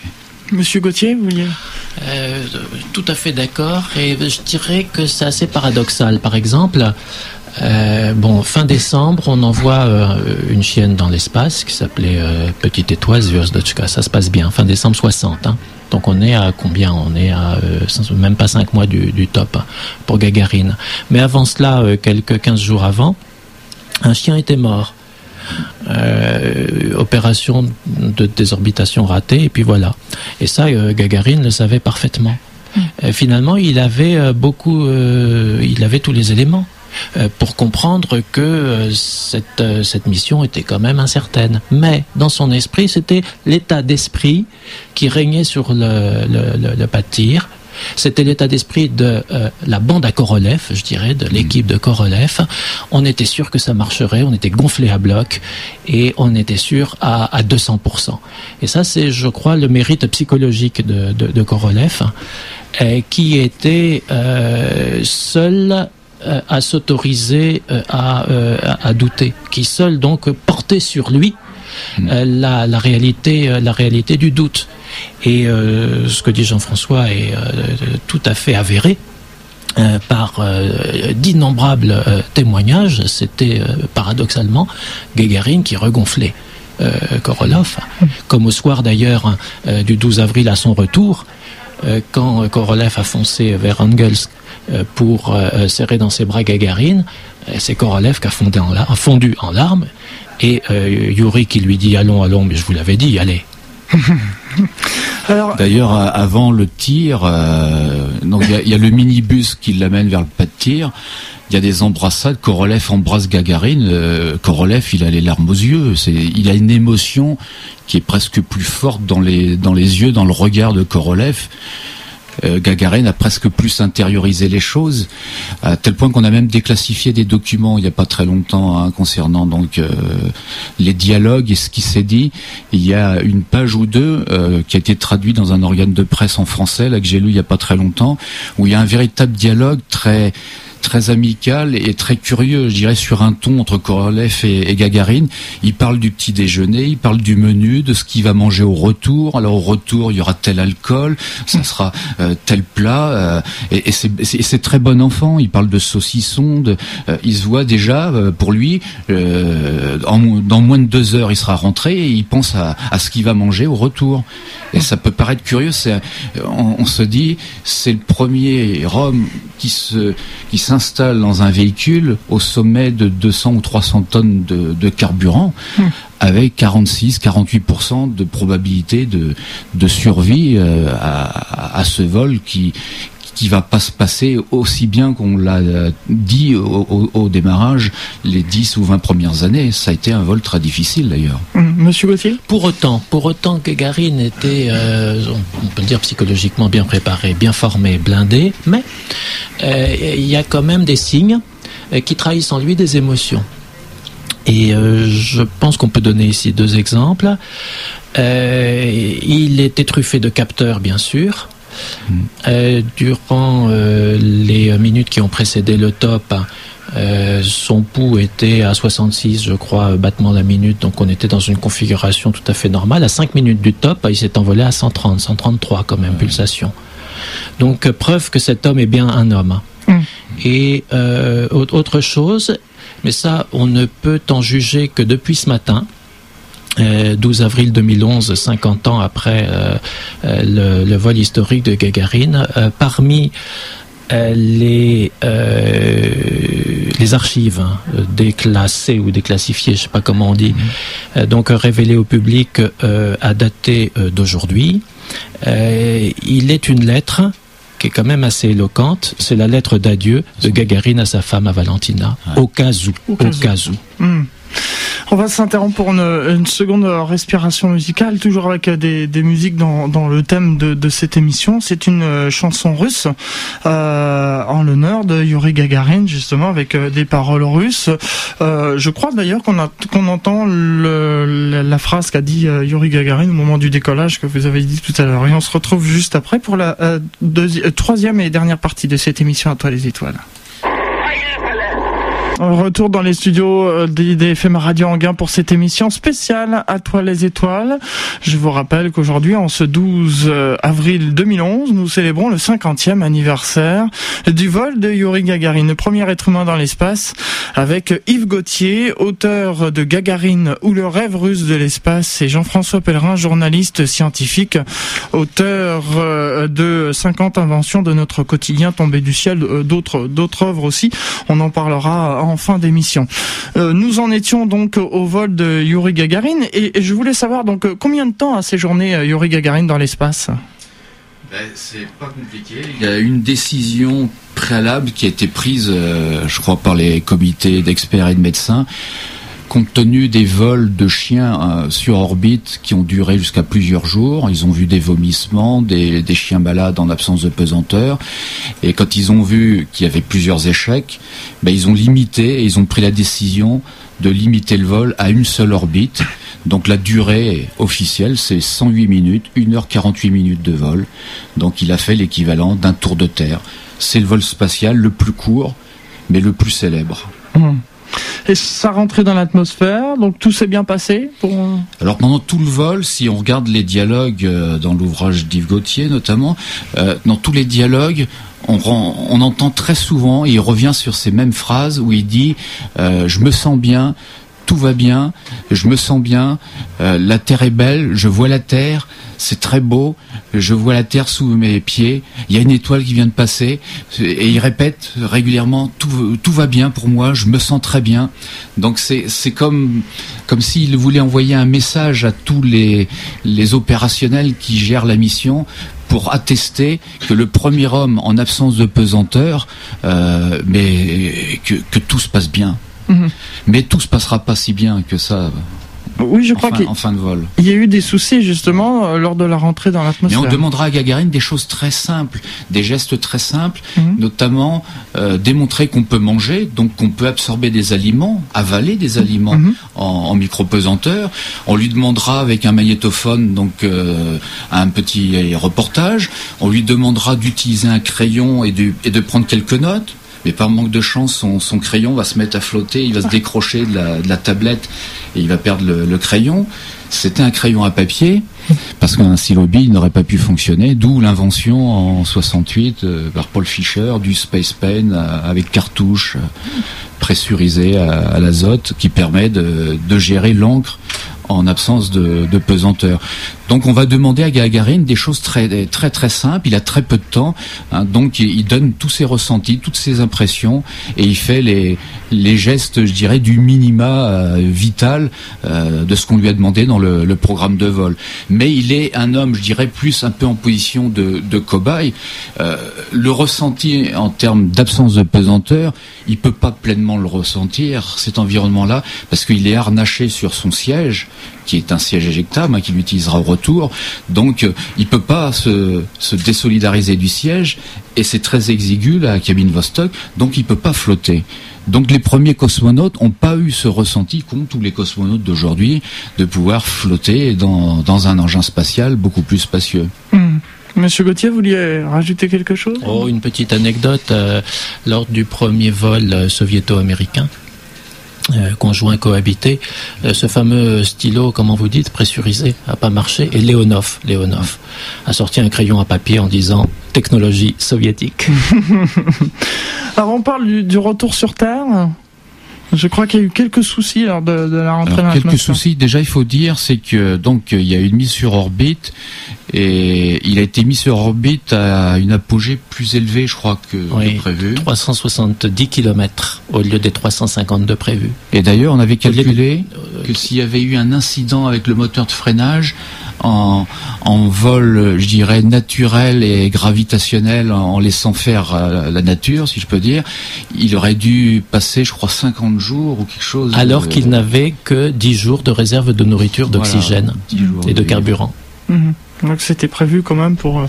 Monsieur Gauthier, vous vouliez euh, Tout à fait d'accord. Et je dirais que c'est assez paradoxal. Par exemple, euh, bon, fin décembre, on envoie euh, une chienne dans l'espace qui s'appelait Petite Étoile, Zviozdochka. Ça se passe bien. Fin décembre 60. Hein. Donc on est à combien? On est à même pas 5 mois du, du, top hein, pour Gagarine. Mais avant cela, quelques 15 jours avant, un chien était mort. Euh, opération de désorbitation ratée, et puis voilà. Et ça, euh, Gagarine le savait parfaitement. Mm. finalement, il avait beaucoup, il avait tous les éléments pour comprendre que cette, cette mission était quand même incertaine. Mais dans son esprit, c'était l'état d'esprit qui régnait sur le, le, le, le pas de tir, c'était l'état d'esprit de euh, la bande à Korolev, je dirais, de l'équipe de Korolev. On était sûr que ça marcherait, on était gonflé à bloc et on était sûr à, à 200%. Et ça, c'est, je crois, le mérite psychologique de, Korolev, euh, qui était euh, seul à s'autoriser à, douter, qui seul donc portait sur lui. La, la, réalité, la réalité du doute. Et euh, ce que dit Jean-François est euh, tout à fait avéré. Euh, par d'innombrables témoignages, c'était paradoxalement Gagarine qui regonflait Korolev, comme au soir d'ailleurs du 12 avril à son retour, quand Korolev a foncé vers Engels pour serrer dans ses bras Gagarine, c'est Korolev qui a fondu en larmes, et Yuri qui lui dit allons, allons, mais je vous l'avais dit, allez. D'ailleurs, avant le tir, euh, Donc il y, a le minibus qui l'amène vers le pas de tir. Il y a des embrassades. Korolev embrasse Gagarine. Euh, Korolev, il a les larmes aux yeux. C'est, il a une émotion qui est presque plus forte dans les dans les yeux, dans le regard de Korolev euh, Gagarine a presque plus intériorisé les choses, à tel point qu'on a même déclassifié des documents il n'y a pas très longtemps hein, concernant donc euh, les dialogues et ce qui s'est dit. Il y a une page ou deux euh, qui a été traduite dans un organe de presse en français, là que j'ai lu il n'y a pas très longtemps, où il y a un véritable dialogue très très amical et très curieux, je dirais, sur un ton entre Korolev et, Gagarine. Il parle du petit déjeuner, il parle du menu, de ce qu'il va manger au retour. Alors au retour, il y aura tel alcool, ça sera euh, tel plat, euh, et, c'est très bon enfant. Il parle de saucisson, de, euh, il se voit déjà, pour lui, en, dans moins de deux heures, il sera rentré et il pense à, à ce qu'il va manger au retour. Et ça peut paraître curieux, on, on, se dit, c'est le premier Rome qui se qui s'installe dans un véhicule au sommet de 200 ou 300 tonnes de, carburant, hmm. avec 46-48% de probabilité de, de survie euh, à, à, ce vol qui, qui va pas se passer aussi bien qu'on l'a dit au, démarrage les 10 ou 20 premières années. Ça a été un vol très difficile d'ailleurs. Hum, Monsieur Gauthier Pour autant, pour autant que Gagarine était, euh, on peut dire psychologiquement bien préparé, bien formé, blindé, mais euh, il y a quand même des signes euh, qui trahissent en lui des émotions. Et je pense qu'on peut donner ici deux exemples. il était truffé de capteurs, bien sûr. Euh, durant euh, les minutes qui ont précédé le top, euh, son pouls était à 66, je crois, battements la minute, donc on était dans une configuration tout à fait normale. À 5 minutes du top, il s'est envolé à 130, 133 comme impulsation. Donc preuve que cet homme est bien un homme. Mm. Et autre chose, mais ça, on ne peut en juger que depuis ce matin. 12 euh, avril 2011, 50 ans après euh, euh, le, vol historique de Gagarine, parmi les, les archives hein, déclassées ou déclassifiées, je ne sais pas comment on dit, mhm. donc révélées au public à dater d'aujourd'hui. il est une lettre qui est quand même assez éloquente, c'est la lettre d'adieu de Gagarine à sa femme, à Valentina, au cas où. Au cas où. Hmm. On va s'interrompre pour une, seconde respiration musicale, toujours avec des, musiques dans, le thème de, cette émission. C'est une euh, chanson russe euh, en l'honneur de Yuri Gagarin, justement, avec euh, des paroles russes. je crois d'ailleurs qu'on entend la, phrase qu'a dit Yuri Gagarin au moment du décollage que vous avez dit tout à l'heure. Et on se retrouve juste après pour la troisième et dernière partie de cette émission à toi les étoiles. Retour dans les studios euh, d'IDFM Radio Anguin pour cette émission spéciale à toi les étoiles. Je vous rappelle qu'aujourd'hui, en ce 12 euh, avril 2011, nous célébrons le 50e anniversaire du vol de Yuri Gagarin, le premier être humain dans l'espace, avec Yves Gauthier, auteur de Gagarine ou le rêve russe de l'espace, et Jean-François Pellerin, journaliste scientifique, auteur euh, de 50 inventions de notre quotidien tombé du ciel, d'autres d'autres œuvres aussi. On en parlera en fin d'émission. Euh, nous en étions donc au vol de Yuri Gagarin et, je voulais savoir donc combien de temps a séjourné euh, Yuri Gagarin dans l'espace? Ben, c'est pas compliqué. Il y a une décision préalable qui a été prise, euh, je crois, par les comités d'experts et de médecins, compte tenu des vols de chiens euh, sur orbite qui ont duré jusqu'à plusieurs jours, ils ont vu des vomissements, des, chiens malades en absence de pesanteur. Et quand ils ont vu qu'il y avait plusieurs échecs, ben, ils ont limité et ils ont pris la décision de limiter le vol à une seule orbite. Donc la durée officielle, c'est 108 minutes, 1h48 minutes de vol. Donc il a fait l'équivalent d'un tour de Terre. C'est le vol spatial le plus court, mais le plus célèbre. Et ça rentrait dans l'atmosphère, donc tout s'est bien passé pour... Euh, Alors pendant tout le vol, si on regarde les dialogues euh, dans l'ouvrage d'Yves Gauthier notamment, euh, dans tous les dialogues, on, entend très souvent, il revient sur ces mêmes phrases où il dit Je me sens bien, tout va bien, je me sens bien, euh, la terre est belle, je vois la terre, c'est très beau, je vois la terre sous mes pieds, il y a une étoile qui vient de passer, et il répète régulièrement tout, tout va bien pour moi, je me sens très bien. Donc c'est comme comme s'il voulait envoyer un message à tous les les opérationnels qui gèrent la mission pour attester que le premier homme en absence de pesanteur, euh, mais que, que tout se passe bien. Mhm. Mais tout se passera pas si bien que ça. Oui, je crois qu'en fin de vol. Il y a eu des soucis justement euh, lors de la rentrée dans l'atmosphère. Mais on demandera à Gagarine des choses très simples, des gestes très simples, mhm. notamment euh, démontrer qu'on peut manger, donc qu'on peut absorber des aliments, avaler des aliments mhm. en, en micro-pesanteur. On lui demandera avec un magnétophone donc euh, un petit reportage. On lui demandera d'utiliser un crayon et et de prendre quelques notes mais par manque de chance, son, crayon va se mettre à flotter, il va se décrocher de la, tablette et il va perdre le, crayon. C'était un crayon à papier, parce qu'un stylo bille n'aurait pas pu fonctionner, d'où l'invention en 68 euh, par Paul Fischer du Space Pen euh, avec cartouche euh, pressurisée à, l'azote qui permet de gérer l'encre en absence de, pesanteur. Donc on va demander à Gagarine des choses très très très simples. Il a très peu de temps, hein. donc il, donne tous ses ressentis, toutes ses impressions, et il fait les les gestes, je dirais, du minima euh, vital euh, de ce qu'on lui a demandé dans le, programme de vol. Mais il est un homme, je dirais, plus un peu en position de, de cobaye. Euh, le ressenti en termes d'absence de pesanteur, il peut pas pleinement le ressentir cet environnement-là parce qu'il est harnaché sur son siège qui est un siège éjectable, hein, qu'il utilisera au retour. Donc, euh, il peut pas se, se, désolidariser du siège, et c'est très exigu la cabine Vostok, donc il peut pas flotter. Donc les premiers cosmonautes n'ont pas eu ce ressenti qu'ont tous les cosmonautes d'aujourd'hui de pouvoir flotter dans, dans, un engin spatial beaucoup plus spacieux. Hmm. Monsieur Gauthier, vous vouliez rajouter quelque chose? Oh, une petite anecdote. Euh, lors du premier vol euh, soviéto-américain, euh, conjoint cohabité, euh, ce fameux stylo, comment vous dites, pressurisé, a pas marché. Et Léonov, Léonov a sorti un crayon à papier en disant technologie soviétique. Alors on parle du, retour sur Terre. Je crois qu'il y a eu quelques soucis lors de, la rentrée. Alors, quelques soucis. Déjà, il faut dire, c'est que donc il y a une mise sur orbite et il a été mis sur orbite à une apogée plus élevée, je crois, que, prévu. 370 km au lieu des 352 prévus. Et d'ailleurs, on avait calculé que s'il y avait eu un incident avec le moteur de freinage, en, en vol, je dirais, naturel et gravitationnel, en laissant faire euh, la nature, si je peux dire, il aurait dû passer, je crois, 50 jours ou quelque chose. Alors qu'il n'avait que 10 jours de réserve de nourriture, d'oxygène et de carburant. Mhm. Donc c'était prévu quand même pour euh,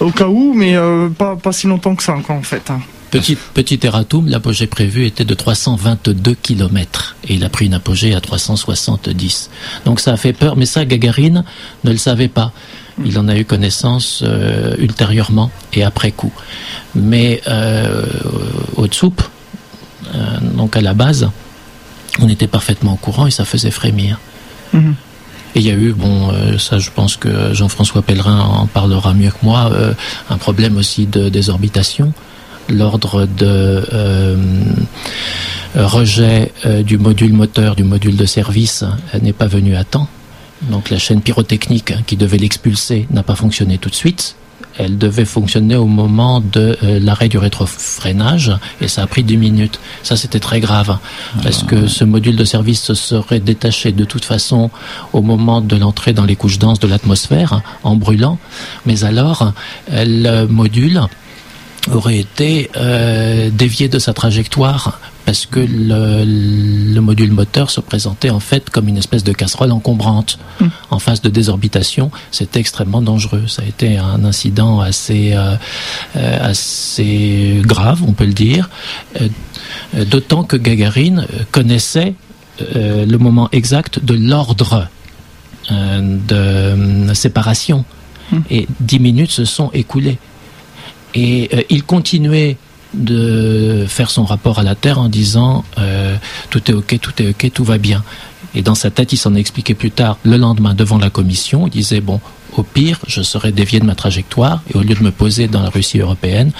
au cas où, mais euh, pas, pas si longtemps que ça encore en fait. Hein. Petit, petit erratum, l'apogée prévue était de 322 km et il a pris une apogée à 370. Donc ça a fait peur, mais ça Gagarine ne le savait pas. Il en a eu connaissance euh, ultérieurement et après coup. Mais au Tsup, donc à la base, on était parfaitement au courant et ça faisait frémir. Mhm. Et il y a eu, bon, euh, ça je pense que Jean-François Pellerin en parlera mieux que moi, euh, un problème aussi de désorbitation. L'ordre de euh, rejet du module moteur, du module de service n'est pas venu à temps. Donc la chaîne pyrotechnique qui devait l'expulser n'a pas fonctionné tout de suite elle devait fonctionner au moment de euh, l'arrêt du rétrofreinage et ça a pris 10 minutes. Ça c'était très grave parce que ce module de service se serait détaché de toute façon au moment de l'entrée dans les couches denses de l'atmosphère en brûlant. Mais alors le module aurait été euh, dévié de sa trajectoire parce que le, module moteur se présentait en fait comme une espèce de casserole encombrante. Hmm. En phase de désorbitation, c'était extrêmement dangereux. Ça a été un incident assez, euh, euh, assez grave, on peut le dire. Euh, d'autant que Gagarine connaissait le moment exact de l'ordre de séparation. Hmm. Et dix minutes se sont écoulées. Et il continuait de faire son rapport à la Terre en disant euh, tout est ok, tout est ok, tout va bien. Et dans sa tête, il s'en expliquait plus tard, le lendemain, devant la commission, il disait bon, Au pire, je serais dévié de ma trajectoire et au lieu de me poser dans la Russie européenne,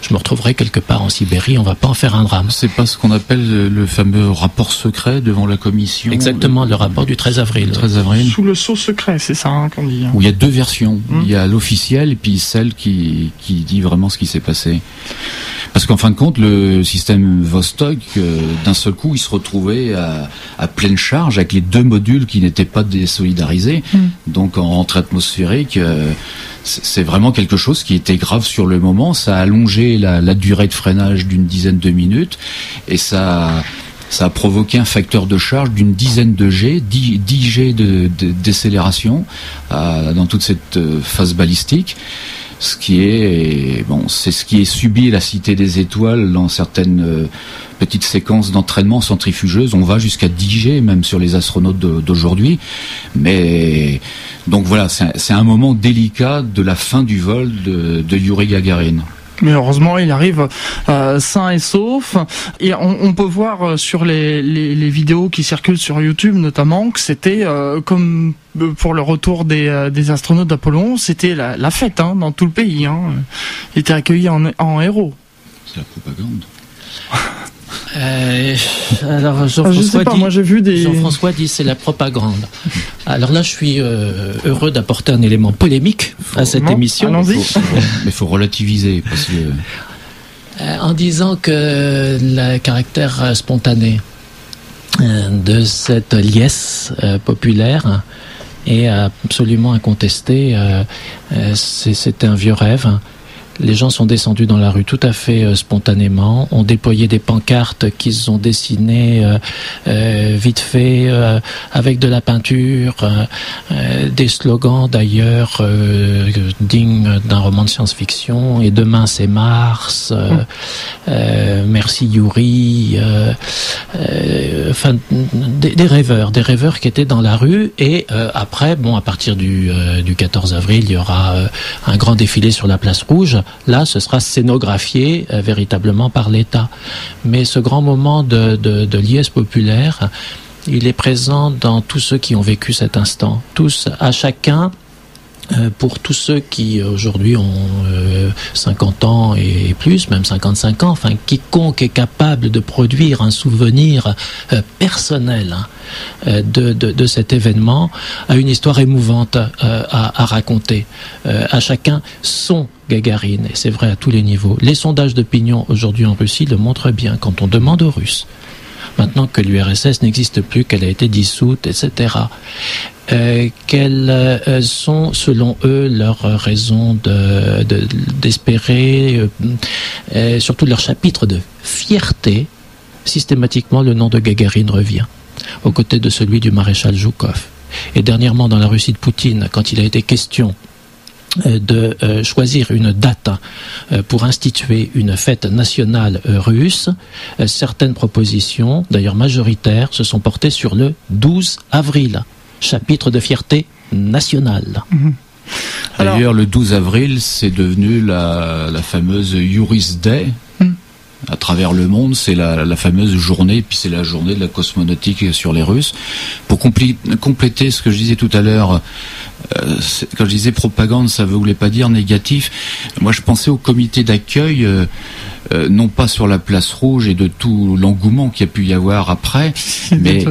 je me retrouverais quelque part en Sibérie. On va pas en faire un drame. C'est pas ce qu'on appelle le fameux rapport secret devant la commission. Exactement, le, rapport du 13 avril. 13 avril. Sous le sceau secret, c'est ça hein, qu'on dit. Hein. Où il y a deux versions. Hum. Il y a l'officiel et puis celle qui, qui dit vraiment ce qui s'est passé. Parce qu'en fin de compte, le système Vostok, euh, d'un seul coup, il se retrouvait à, à, pleine charge avec les deux modules qui n'étaient pas désolidarisés. Mm. Donc en rentrée atmosphérique, euh, c'est vraiment quelque chose qui était grave sur le moment. Ça a allongé la, durée de freinage d'une dizaine de minutes et ça ça a provoqué un facteur de charge d'une dizaine de G, 10, G de, décélération euh, dans toute cette phase balistique ce qui est bon, c'est ce qui est subi la Cité des Étoiles dans certaines euh, petites séquences d'entraînement centrifugeuses. On va jusqu'à 10 G même sur les astronautes d'aujourd'hui. Mais donc voilà, c'est un moment délicat de la fin du vol de, de Yuri Gagarin. Mais heureusement, il arrive euh, sain et sauf. Et on, peut voir euh, sur les, vidéos qui circulent sur YouTube notamment que c'était euh, comme pour le retour des, astronautes d'Apollon, c'était la, fête hein, dans tout le pays. Hein. Il était accueilli en, en héros. C'est la propagande. Euh, alors Jean-François dit, moi j'ai vu des... Jean-François dit c'est la propagande. Alors là, je suis euh, heureux d'apporter un élément polémique à cette émission. Mais il faut relativiser parce que... Euh, en disant que le caractère spontané de cette liesse populaire est absolument incontesté. c'est un vieux rêve. Les gens sont descendus dans la rue tout à fait euh, spontanément, ont déployé des pancartes qu'ils ont dessinées euh, euh, vite fait avec de la peinture, des slogans d'ailleurs dignes d'un roman de science-fiction. Et demain c'est Mars, merci Yuri, enfin des, rêveurs, des rêveurs qui étaient dans la rue. Et après, bon, à partir du, du 14 avril, il y aura un grand défilé sur la place rouge Là, ce sera scénographié euh, véritablement par l'État. Mais ce grand moment de, de, liesse populaire, il est présent dans tous ceux qui ont vécu cet instant. Tous, à chacun, pour tous ceux qui aujourd'hui ont 50 euh, ans et plus, même 55 ans, enfin quiconque est capable de produire un souvenir personnel hein, de, de, cet événement a une histoire émouvante à, à, raconter. à chacun son Gagarine, et c'est vrai à tous les niveaux. Les sondages d'opinion aujourd'hui en Russie le montrent bien. Quand on demande aux Russes, maintenant que l'URSS n'existe plus, qu'elle a été dissoute, etc., euh, quelles euh, sont, selon eux, leurs raisons d'espérer, euh, surtout leur chapitre de fierté, systématiquement le nom de Gagarine revient, aux côtés de celui du maréchal Zhukov. Et dernièrement, dans la Russie de Poutine, quand il a été question de choisir une date pour instituer une fête nationale russe. certaines propositions, d'ailleurs majoritaires, se sont portées sur le 12 avril, chapitre de fierté nationale. Mhm. D'ailleurs, le 12 avril, c'est devenu la, fameuse Yuris Day. Mhm. À travers le monde, c'est la, fameuse journée, puis c'est la journée de la cosmonautique sur les Russes. Pour compléter ce que je disais tout à l'heure, euh, quand je disais propagande, ça ne voulait pas dire négatif. Moi, je pensais au comité d'accueil. Euh, euh, non pas sur la place rouge et de tout l'engouement qu'il y a pu y avoir après, mais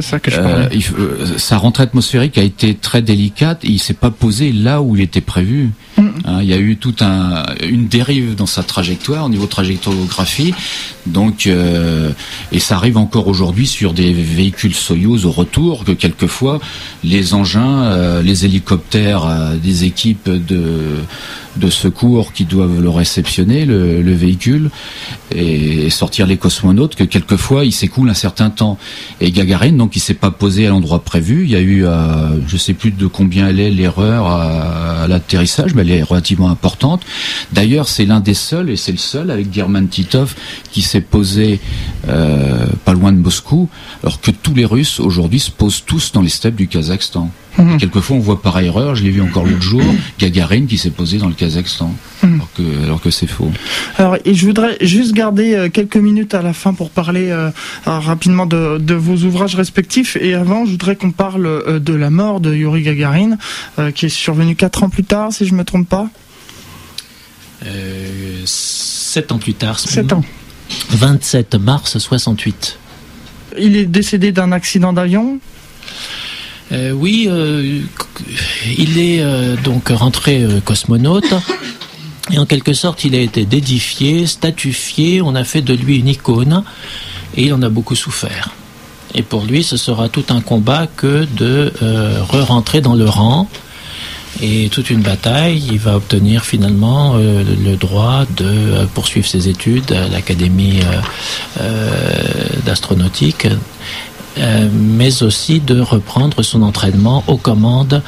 sa rentrée atmosphérique a été très délicate et il s'est pas posé là où il était prévu. Mm. Hein, il y a eu toute un, une dérive dans sa trajectoire au niveau trajectographie, donc et ça arrive encore aujourd'hui sur des véhicules Soyuz au retour que quelquefois les engins, les hélicoptères des équipes de, de secours qui doivent le réceptionner, le, véhicule, et sortir les cosmonautes, que quelquefois il s'écoule un certain temps. Et Gagarine, donc il s'est pas posé à l'endroit prévu. Il y a eu, euh, je sais plus de combien elle est l'erreur à, l'atterrissage, mais elle est relativement importante. D'ailleurs, c'est l'un des seuls, et c'est le seul avec German Titov, qui s'est posé euh, pas loin de Moscou, alors que tous les Russes aujourd'hui se posent tous dans les steppes du Kazakhstan. Mhm. Quelquefois, on voit par erreur, je l'ai vu encore l'autre jour, Gagarine qui s'est posé dans le Kazakhstan, mhm. alors que, c'est faux. Alors, et je voudrais juste garder euh, quelques minutes à la fin pour parler euh, rapidement de, vos ouvrages respectifs. Et avant, je voudrais qu'on parle euh, de la mort de Yuri Gagarin, qui est survenue quatre ans plus tard, si je ne me trompe pas. sept ans plus tard. Sept ans. 27 mars 68. Il est décédé d'un accident d'avion euh, oui, euh, il est euh, donc rentré cosmonaute. Et en quelque sorte, il a été dédifié, statufié, on a fait de lui une icône, et il en a beaucoup souffert. Et pour lui, ce sera tout un combat que de re-rentrer dans le rang, et toute une bataille. Il va obtenir finalement le droit de poursuivre ses études à l'Académie d'astronautique euh, mais aussi de reprendre son entraînement aux commandes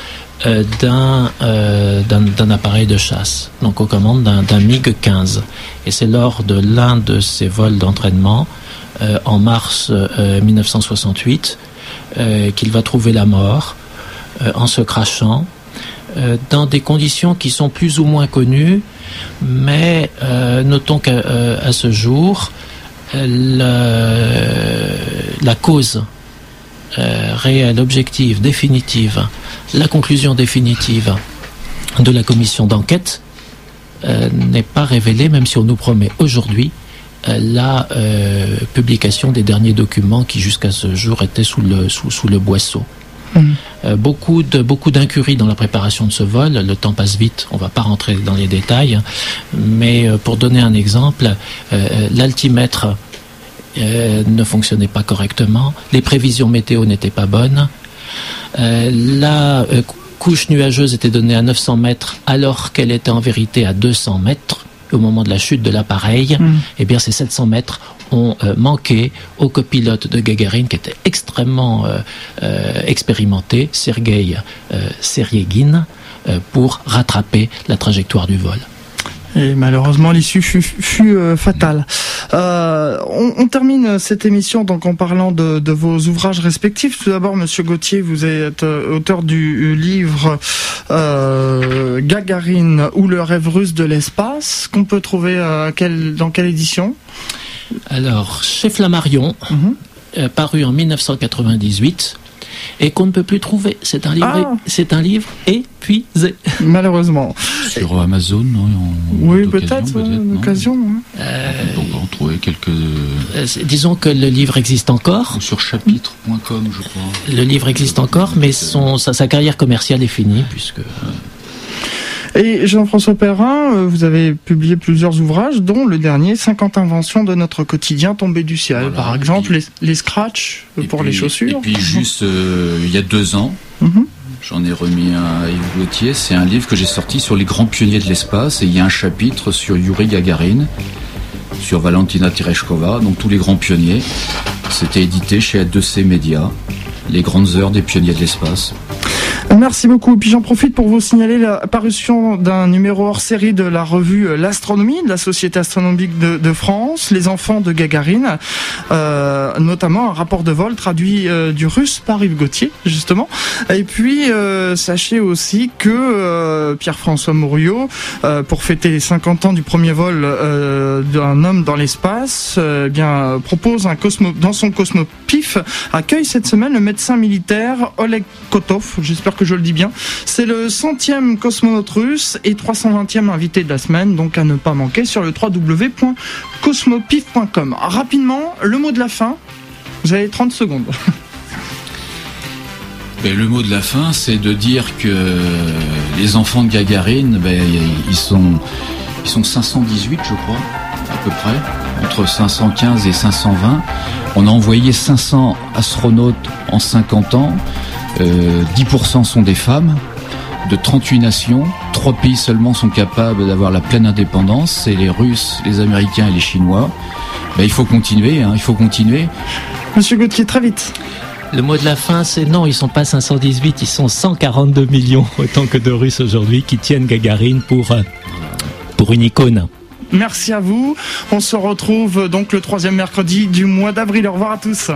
euh, euh, d'un appareil de chasse, donc aux commandes d'un MiG-15. Et c'est lors de l'un de ces vols d'entraînement, en mars 1968, qu'il va trouver la mort en se crachant dans des conditions qui sont plus ou moins connues, mais notons qu'à ce jour, la, la cause euh, réelle, objective, définitive, la conclusion définitive de la commission d'enquête euh, n'est pas révélée, même si on nous promet aujourd'hui euh, la publication des derniers documents qui jusqu'à ce jour étaient sous le, sous, le boisseau. Mmh. beaucoup de beaucoup d'incuries dans la préparation de ce vol. Le temps passe vite, on ne va pas rentrer dans les détails, mais pour donner un exemple, l'altimètre euh, ne fonctionnait pas correctement, les prévisions météo n'étaient pas bonnes, euh, la euh, couche nuageuse était donnée à 900 mètres alors qu'elle était en vérité à 200 mètres au moment de la chute de l'appareil, mm. eh bien ces 700 mètres ont manqué au copilote de Gagarine qui était extrêmement expérimenté, Sergei Seriegin, pour rattraper la trajectoire du vol. Et malheureusement, l'issue fut, euh, fatale. Euh, on, termine cette émission donc en parlant de, vos ouvrages respectifs. Tout d'abord, Monsieur Gauthier, vous êtes euh, auteur du livre Gagarine ou le rêve russe de l'espace, qu'on peut trouver dans quelle édition? Alors, chez Flammarion, mhm. paru en 1998 et qu'on ne peut plus trouver. C'est un livre, ah. c'est un livre épuisé. Malheureusement. Sur Amazon, non Oui, peut-être, une occasion. Hein. Euh, on peut en trouver quelques. Euh, disons que le livre existe encore. sur chapitre.com, je crois. Le livre existe encore, mais son, sa, carrière commerciale est finie, puisque. Et Jean-François Perrin, euh, vous avez publié plusieurs ouvrages, dont le dernier, 50 inventions de notre quotidien tombé du ciel. Par exemple, les, les scratchs pour les chaussures. Et puis juste euh, il y a deux ans, mhm. j'en ai remis un à Yves Gauthier. C'est un livre que j'ai sorti sur les grands pionniers de l'espace. Et il y a un chapitre sur Yuri Gagarin, sur Valentina Tereshkova, donc tous les grands pionniers. C'était édité chez A2C Media, les grandes heures des pionniers de l'espace. Merci beaucoup. Puis j'en profite pour vous signaler la parution d'un numéro hors série de la revue euh, L'Astronomie de la Société astronomique de, France, Les enfants de Gagarine, euh, notamment un rapport de vol traduit euh, du russe par Yves Gauthier, justement. Et puis sachez aussi que Pierre-François Mouriot, pour fêter les 50 ans du premier vol d'un homme dans l'espace, eh bien propose un cosmo dans son Cosmopif accueille cette semaine le médecin militaire Oleg Kotov. J'espère que je le dis bien. C'est le centième cosmonaute russe et 320e invité de la semaine, donc à ne pas manquer sur le www.cosmopif.com. Rapidement, le mot de la fin. Vous avez 30 secondes. Ben, le mot de la fin, c'est de dire que les enfants de Gagarine, ben, ils, sont, ils sont 518, je crois, à peu près, entre 515 et 520. On a envoyé 500 astronautes en 50 ans. 10% euh, sont des femmes de 38 nations. Trois pays seulement sont capables d'avoir la pleine indépendance. C'est les Russes, les Américains et les Chinois. Ben, il faut continuer, hein, il faut continuer. Monsieur Gauthier, très vite. Le mot de la fin, c'est non, ils sont pas 518, ils sont 142 millions, autant que de Russes aujourd'hui, qui tiennent Gagarine pour, euh, pour une icône. Merci à vous. On se retrouve donc le troisième mercredi du mois d'avril. Au revoir à tous.